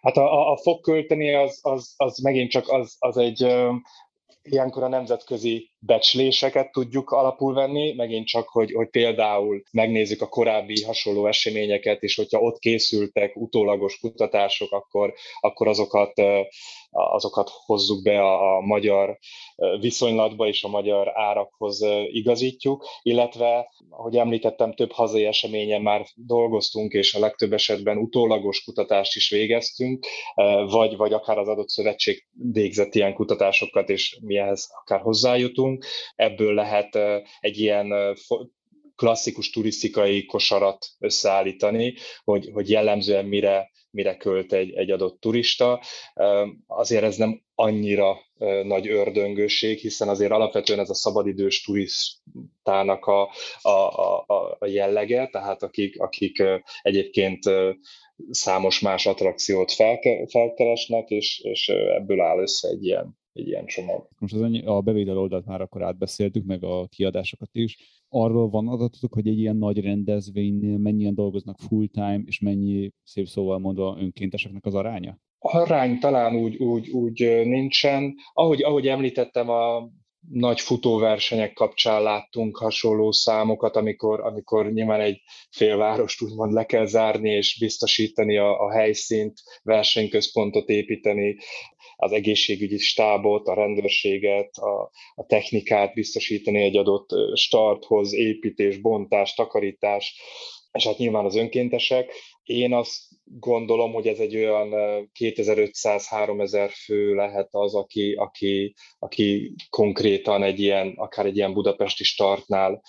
Speaker 3: Hát a, a fog költeni az, az, az megint csak az, az egy ilyenkor a nemzetközi becsléseket tudjuk alapul venni, megint csak, hogy, hogy például megnézzük a korábbi hasonló eseményeket, és hogyha ott készültek utólagos kutatások, akkor, akkor azokat azokat hozzuk be a, a magyar viszonylatba és a magyar árakhoz igazítjuk, illetve, ahogy említettem, több hazai eseményen már dolgoztunk, és a legtöbb esetben utólagos kutatást is végeztünk, vagy, vagy akár az adott szövetség végzett ilyen kutatásokat, és mi ehhez akár hozzájutunk. Ebből lehet egy ilyen klasszikus turisztikai kosarat összeállítani, hogy, hogy jellemzően mire, mire költ egy, egy adott turista. Azért ez nem annyira nagy ördöngőség, hiszen azért alapvetően ez a szabadidős turistának a, a, a, a jellege, tehát akik, akik egyébként számos más attrakciót felke, felkeresnek, és, és ebből áll össze egy ilyen, egy ilyen csomag.
Speaker 1: Most az a bevétel oldalt már akkor átbeszéltük, meg a kiadásokat is arról van adatotok, hogy egy ilyen nagy rendezvénynél mennyien dolgoznak full-time, és mennyi, szép szóval mondva, önkénteseknek az aránya?
Speaker 3: Arány talán úgy, úgy, úgy nincsen. Ahogy, ahogy említettem, a nagy futóversenyek kapcsán láttunk hasonló számokat, amikor, amikor nyilván egy félvárost úgymond le kell zárni, és biztosítani a, a helyszínt, versenyközpontot építeni, az egészségügyi stábot, a rendőrséget, a, a technikát biztosítani egy adott starthoz, építés, bontás, takarítás, és hát nyilván az önkéntesek. Én azt gondolom, hogy ez egy olyan 2500-3000 fő lehet az, aki, aki, aki konkrétan egy ilyen, akár egy ilyen budapesti startnál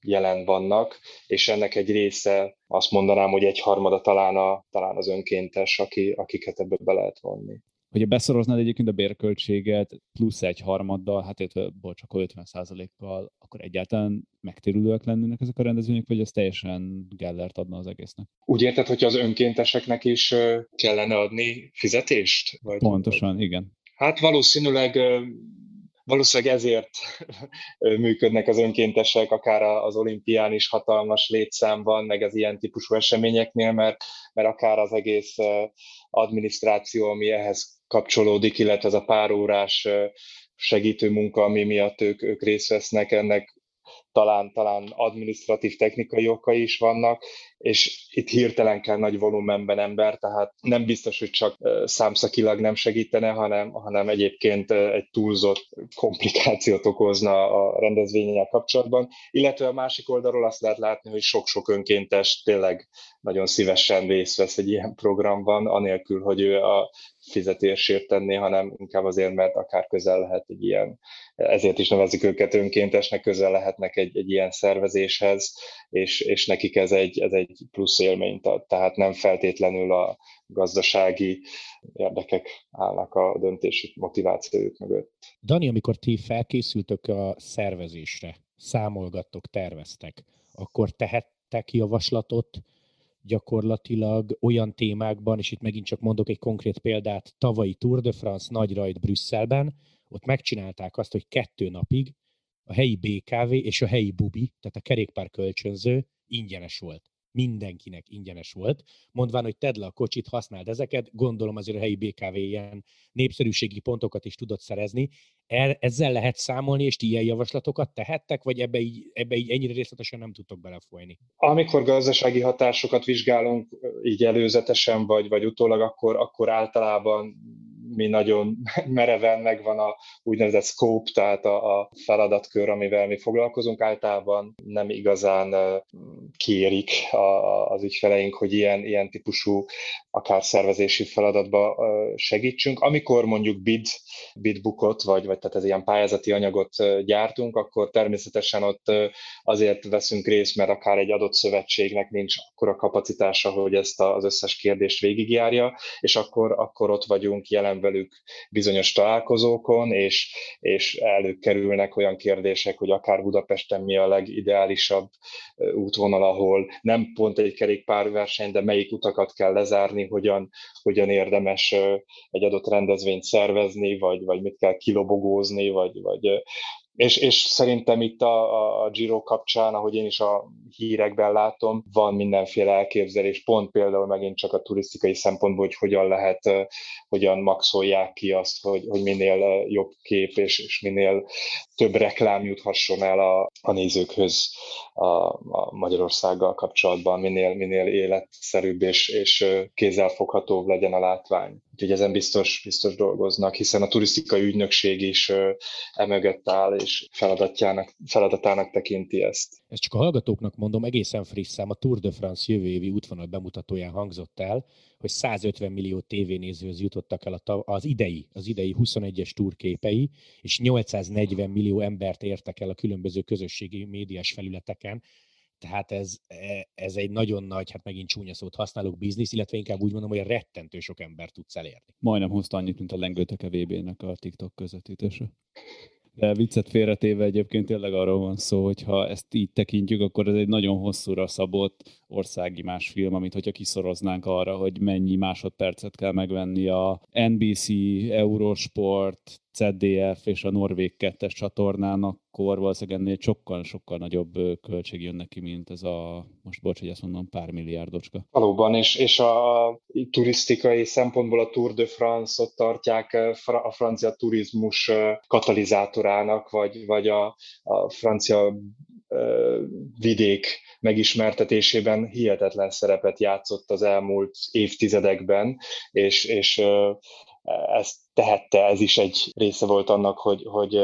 Speaker 3: jelen vannak, és ennek egy része azt mondanám, hogy egy harmada talán, a, talán az önkéntes, aki, akiket ebbe be lehet vonni
Speaker 1: hogyha beszoroznád egyébként a bérköltséget plusz egy harmaddal, hát illetve csak 50% kal akkor egyáltalán megtérülőek lennének ezek a rendezvények, vagy ez teljesen gellert adna az egésznek?
Speaker 3: Úgy érted, hogy az önkénteseknek is kellene adni fizetést?
Speaker 1: Vagy, Pontosan, vagy? igen.
Speaker 3: Hát valószínűleg valószínűleg ezért működnek az önkéntesek, akár az olimpián is hatalmas létszámban, meg az ilyen típusú eseményeknél, mert, mert akár az egész adminisztráció, ami ehhez kapcsolódik, illetve ez a pár órás segítő munka, ami miatt ők, ők részt vesznek, ennek talán, talán administratív technikai okai is vannak, és itt hirtelen kell nagy volumenben ember, tehát nem biztos, hogy csak számszakilag nem segítene, hanem, hanem egyébként egy túlzott komplikációt okozna a rendezvényel kapcsolatban. Illetve a másik oldalról azt lehet látni, hogy sok-sok önkéntes tényleg nagyon szívesen részt vesz egy ilyen programban, anélkül, hogy ő a fizetésért tenné, hanem inkább azért, mert akár közel lehet egy ilyen, ezért is nevezik őket önkéntesnek, közel lehetnek egy, egy ilyen szervezéshez, és, és nekik ez egy, ez egy plusz élményt ad. Tehát nem feltétlenül a gazdasági érdekek állnak a döntésük, motivációjuk mögött.
Speaker 2: Dani, amikor ti felkészültök a szervezésre, számolgattok, terveztek, akkor tehettek javaslatot gyakorlatilag olyan témákban, és itt megint csak mondok egy konkrét példát, tavalyi Tour de France nagy rajt Brüsszelben, ott megcsinálták azt, hogy kettő napig a helyi BKV és a helyi Bubi, tehát a kerékpár kölcsönző ingyenes volt. Mindenkinek ingyenes volt. Mondván, hogy tedd le a kocsit, használd ezeket, gondolom azért a helyi BKV ilyen népszerűségi pontokat is tudott szerezni. El, ezzel lehet számolni, és ti ilyen javaslatokat tehettek, vagy ebbe így, ebbe így ennyire részletesen nem tudtok belefolyni?
Speaker 3: Amikor gazdasági hatásokat vizsgálunk így előzetesen, vagy, vagy utólag, akkor, akkor általában mi nagyon mereven megvan a úgynevezett scope, tehát a, a feladatkör, amivel mi foglalkozunk. Általában nem igazán kérik a, az ügyfeleink, hogy ilyen, ilyen típusú akár szervezési feladatba segítsünk. Amikor mondjuk bid, bidbookot, vagy, vagy tehát ez ilyen pályázati anyagot gyártunk, akkor természetesen ott azért veszünk részt, mert akár egy adott szövetségnek nincs akkora kapacitása, hogy ezt az összes kérdést végigjárja, és akkor, akkor ott vagyunk jelen velük bizonyos találkozókon, és, és előkerülnek olyan kérdések, hogy akár Budapesten mi a legideálisabb útvonal, ahol nem pont egy kerékpárverseny, de melyik utakat kell lezárni, hogyan, hogyan érdemes egy adott rendezvényt szervezni, vagy, vagy mit kell kilobogózni, vagy, vagy és, és szerintem itt a, a Giro kapcsán, ahogy én is a hírekben látom, van mindenféle elképzelés, pont például megint csak a turisztikai szempontból, hogy hogyan lehet, hogyan maxolják ki azt, hogy, hogy minél jobb kép és, és minél több reklám juthasson el a, a nézőkhöz a, a Magyarországgal kapcsolatban, minél, minél életszerűbb és, és kézzelfoghatóbb legyen a látvány. úgyhogy ezen biztos, biztos dolgoznak, hiszen a turisztikai ügynökség is emögött áll, és feladatjának, feladatának tekinti ezt.
Speaker 2: Ezt csak a hallgatóknak mondom, egészen friss szám, a Tour de France jövő évi útvonal bemutatóján hangzott el, hogy 150 millió tévénézőhöz jutottak el az idei, az idei 21-es túrképei, és 840 millió embert értek el a különböző közösségi médiás felületeken, tehát ez, e, ez egy nagyon nagy, hát megint csúnya szót használok, biznisz, illetve inkább úgy mondom, hogy rettentő sok ember tudsz elérni.
Speaker 1: Majdnem hozta annyit, mint a lengőteke VB-nek a TikTok közvetítése. De viccet félretéve egyébként tényleg arról van szó, hogy ha ezt így tekintjük, akkor ez egy nagyon hosszúra szabott országi más film, amit hogyha kiszoroznánk arra, hogy mennyi másodpercet kell megvenni a NBC, Eurosport, ZDF és a Norvég 2-es csatornán, akkor valószínűleg ennél sokkal-sokkal nagyobb költség jön neki, mint ez a, most bocs, hogy ezt mondom, pár milliárdocska.
Speaker 3: Valóban, és, és a turisztikai szempontból a Tour de France ott tartják a francia turizmus katalizátorának, vagy, vagy a, a francia vidék megismertetésében hihetetlen szerepet játszott az elmúlt évtizedekben, és, és ezt tehette, ez is egy része volt annak, hogy, hogy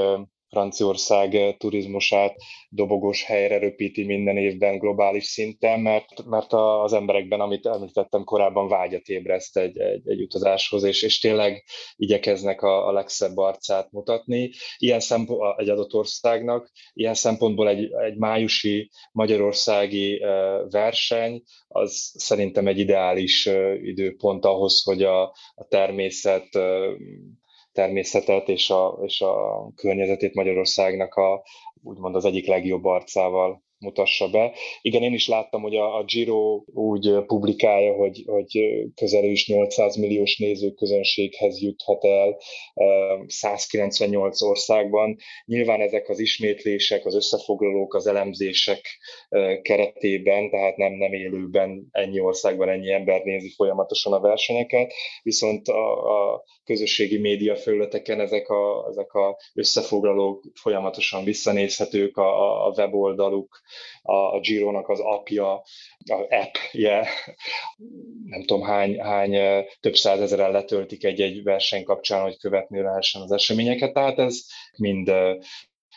Speaker 3: Franciaország eh, turizmusát dobogós helyre röpíti minden évben globális szinten, mert, mert az emberekben, amit említettem korábban, vágyat ébreszt egy, egy, egy utazáshoz, és, és tényleg igyekeznek a, a legszebb arcát mutatni. Ilyen szempont, egy adott országnak, ilyen szempontból egy, egy májusi magyarországi eh, verseny, az szerintem egy ideális eh, időpont ahhoz, hogy a, a természet természetet és a, és a környezetét Magyarországnak a, úgymond az egyik legjobb arcával mutassa be. Igen, én is láttam, hogy a, a Giro úgy publikálja, hogy, hogy közel is 800 milliós nézőközönséghez juthat el 198 országban. Nyilván ezek az ismétlések, az összefoglalók, az elemzések keretében, tehát nem, nem élőben ennyi országban ennyi ember nézi folyamatosan a versenyeket, viszont a, a közösségi média felületeken ezek a, ezek a összefoglalók folyamatosan visszanézhetők, a, a weboldaluk, a, a Giro-nak az apja, a appje, nem tudom hány, hány több százezeren letöltik egy-egy verseny kapcsán, hogy követni lehessen az eseményeket, tehát ez mind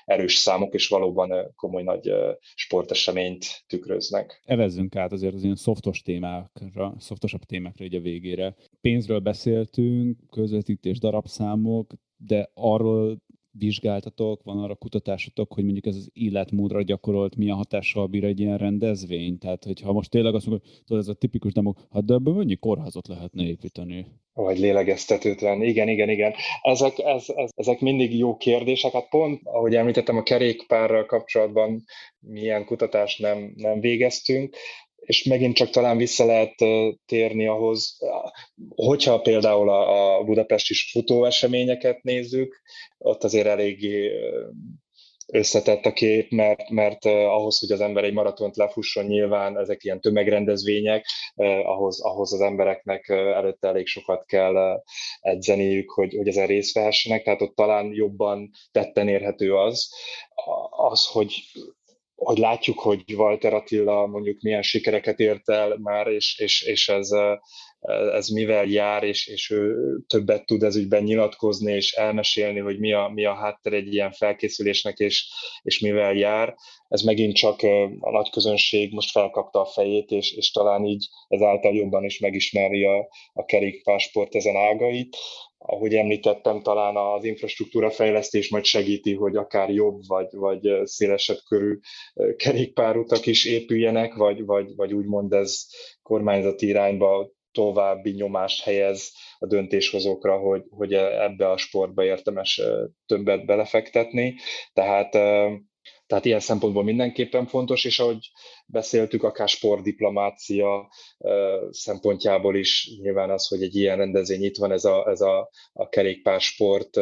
Speaker 3: erős számok, és valóban komoly nagy sporteseményt tükröznek.
Speaker 1: Evezzünk át azért az ilyen szoftos témákra, szoftosabb témákra így a végére. Pénzről beszéltünk, közvetítés, darabszámok, de arról vizsgáltatok, van arra kutatásotok, hogy mondjuk ez az életmódra gyakorolt milyen hatással bír egy ilyen rendezvény? Tehát, hogyha most tényleg azt mondjuk, hogy ez a tipikus demo, hát de ebből mennyi kórházat lehetne építeni?
Speaker 3: Vagy lélegeztetőtlen. Igen, igen, igen. Ezek, ez, ez, ezek mindig jó kérdések. Hát pont, ahogy említettem, a kerékpárral kapcsolatban milyen kutatást nem, nem végeztünk, és megint csak talán vissza lehet térni ahhoz, hogyha például a, budapesti futóeseményeket nézzük, ott azért eléggé összetett a kép, mert, mert ahhoz, hogy az ember egy maratont lefusson, nyilván ezek ilyen tömegrendezvények, ahhoz, ahhoz az embereknek előtte elég sokat kell edzeniük, hogy, hogy ezen részt vehessenek, tehát ott talán jobban tetten érhető az, az, hogy hogy látjuk, hogy Walter Attila mondjuk milyen sikereket ért el már, és, és, és ez, ez mivel jár, és, és ő többet tud ez ügyben nyilatkozni, és elmesélni, hogy mi a, mi a hátter egy ilyen felkészülésnek, és, és mivel jár. Ez megint csak a nagy közönség most felkapta a fejét, és, és talán így ezáltal jobban is megismeri a, a kerékpársport ezen ágait ahogy említettem, talán az infrastruktúra fejlesztés majd segíti, hogy akár jobb vagy, vagy szélesebb körű kerékpárutak is épüljenek, vagy, vagy, vagy úgymond ez kormányzati irányba további nyomást helyez a döntéshozókra, hogy, hogy ebbe a sportba értemes többet belefektetni. Tehát tehát ilyen szempontból mindenképpen fontos, és ahogy beszéltük, akár sportdiplomácia szempontjából is nyilván az, hogy egy ilyen rendezvény itt van, ez a, ez a, a kerékpársport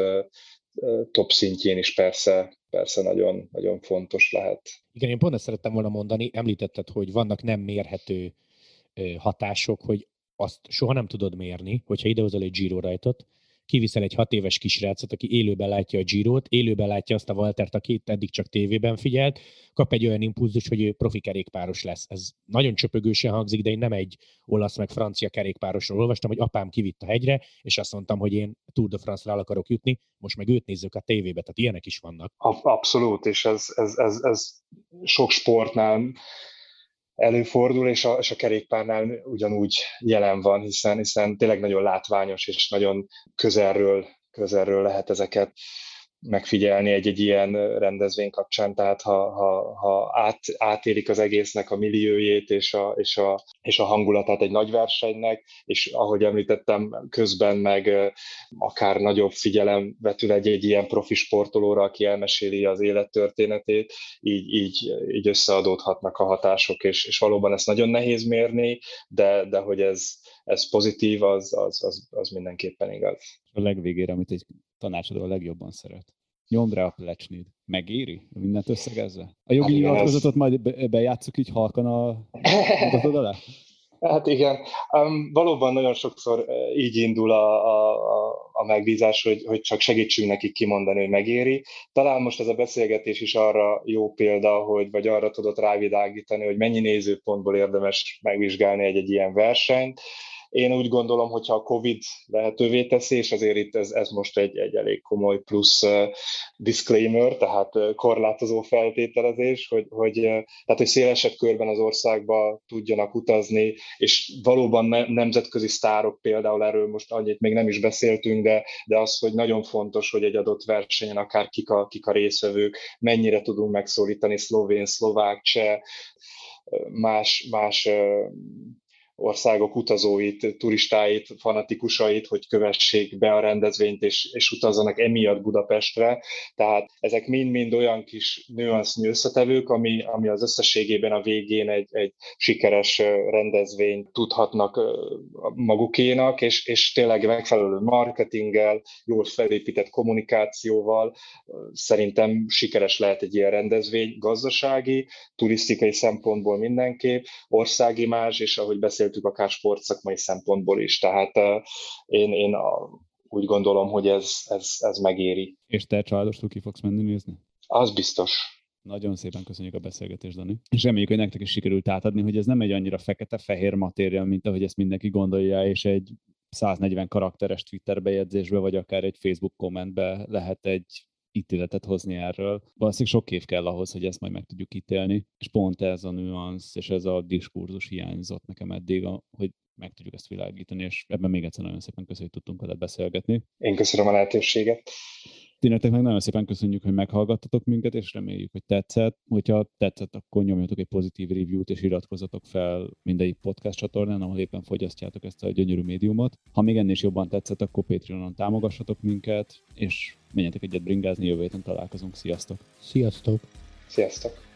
Speaker 3: top szintjén is persze, persze nagyon, nagyon fontos lehet.
Speaker 2: Igen, én pont ezt szerettem volna mondani, említetted, hogy vannak nem mérhető hatások, hogy azt soha nem tudod mérni, hogyha idehozol egy Giro rajtot, kiviszel egy hat éves kisrácot, aki élőben látja a Girot, élőben látja azt a Waltert, aki eddig csak tévében figyelt, kap egy olyan impulzus, hogy ő profi kerékpáros lesz. Ez nagyon csöpögősen hangzik, de én nem egy olasz meg francia kerékpárosról olvastam, hogy apám kivitt a hegyre, és azt mondtam, hogy én Tour de France-ra el akarok jutni, most meg őt nézzük a tévébe, tehát ilyenek is vannak.
Speaker 3: Abszolút, és ez, ez, ez, ez sok sportnál előfordul, és a, és a kerékpárnál ugyanúgy jelen van, hiszen, hiszen tényleg nagyon látványos, és nagyon közelről, közelről lehet ezeket megfigyelni egy-egy ilyen rendezvény kapcsán, tehát ha, ha, ha át, átérik az egésznek a milliójét és a, és, a, és a hangulatát egy nagy versenynek, és ahogy említettem, közben meg akár nagyobb figyelem vetül egy, egy ilyen profi sportolóra, aki elmeséli az élettörténetét, így, így, így összeadódhatnak a hatások, és, és valóban ezt nagyon nehéz mérni, de, de hogy ez, ez pozitív, az, az, az, az mindenképpen igaz.
Speaker 1: A legvégére, amit egy tanácsadó a legjobban szeret. Nyomd rá a plecsnid. Megéri? Mindent összegezve? A jogi hát nyilatkozatot ez... majd bejátszuk így halkan a mutatod alá?
Speaker 3: Hát igen, um, valóban nagyon sokszor így indul a, a, a megbízás, hogy, hogy csak segítsünk nekik kimondani, hogy megéri. Talán most ez a beszélgetés is arra jó példa, hogy vagy arra tudott rávilágítani, hogy mennyi nézőpontból érdemes megvizsgálni egy-egy ilyen versenyt. Én úgy gondolom, hogyha a COVID lehetővé teszi, és azért itt ez, ez most egy, egy elég komoly plusz disclaimer, tehát korlátozó feltételezés, hogy, hogy, tehát, hogy szélesebb körben az országba tudjanak utazni, és valóban ne, nemzetközi sztárok például erről most annyit még nem is beszéltünk, de, de az, hogy nagyon fontos, hogy egy adott versenyen akár kik a, kik a részvevők, mennyire tudunk megszólítani szlovén, szlovák, cseh, más, más országok utazóit, turistáit, fanatikusait, hogy kövessék be a rendezvényt és, és utazzanak emiatt Budapestre. Tehát ezek mind-mind olyan kis nüansznyi összetevők, ami, ami az összességében a végén egy, egy sikeres rendezvényt tudhatnak magukénak, és, és tényleg megfelelő marketinggel, jól felépített kommunikációval szerintem sikeres lehet egy ilyen rendezvény gazdasági, turisztikai szempontból mindenképp, országi más, és ahogy beszél beszéltük, akár sportszakmai szempontból is. Tehát én, én a, úgy gondolom, hogy ez, ez, ez megéri.
Speaker 1: És te családostól ki fogsz menni nézni?
Speaker 3: Az biztos.
Speaker 1: Nagyon szépen köszönjük a beszélgetést, Dani. És reméljük, hogy nektek is sikerült átadni, hogy ez nem egy annyira fekete-fehér matéria, mint ahogy ezt mindenki gondolja, és egy 140 karakteres Twitter bejegyzésbe, vagy akár egy Facebook kommentbe lehet egy ítéletet hozni erről. Valószínűleg sok év kell ahhoz, hogy ezt majd meg tudjuk ítélni, és pont ez a nüansz és ez a diskurzus hiányzott nekem eddig, hogy meg tudjuk ezt világítani, és ebben még egyszer nagyon szépen köszönjük, hogy tudtunk veled beszélgetni.
Speaker 3: Én köszönöm a lehetőséget.
Speaker 1: Ti nektek nagyon szépen köszönjük, hogy meghallgattatok minket, és reméljük, hogy tetszett. Hogyha tetszett, akkor nyomjatok egy pozitív review-t, és iratkozzatok fel mindegyik podcast csatornán, ahol éppen fogyasztjátok ezt a gyönyörű médiumot. Ha még ennél is jobban tetszett, akkor Patreonon támogassatok minket, és menjetek egyet bringázni, jövő héten találkozunk. Sziasztok!
Speaker 2: Sziasztok!
Speaker 3: Sziasztok!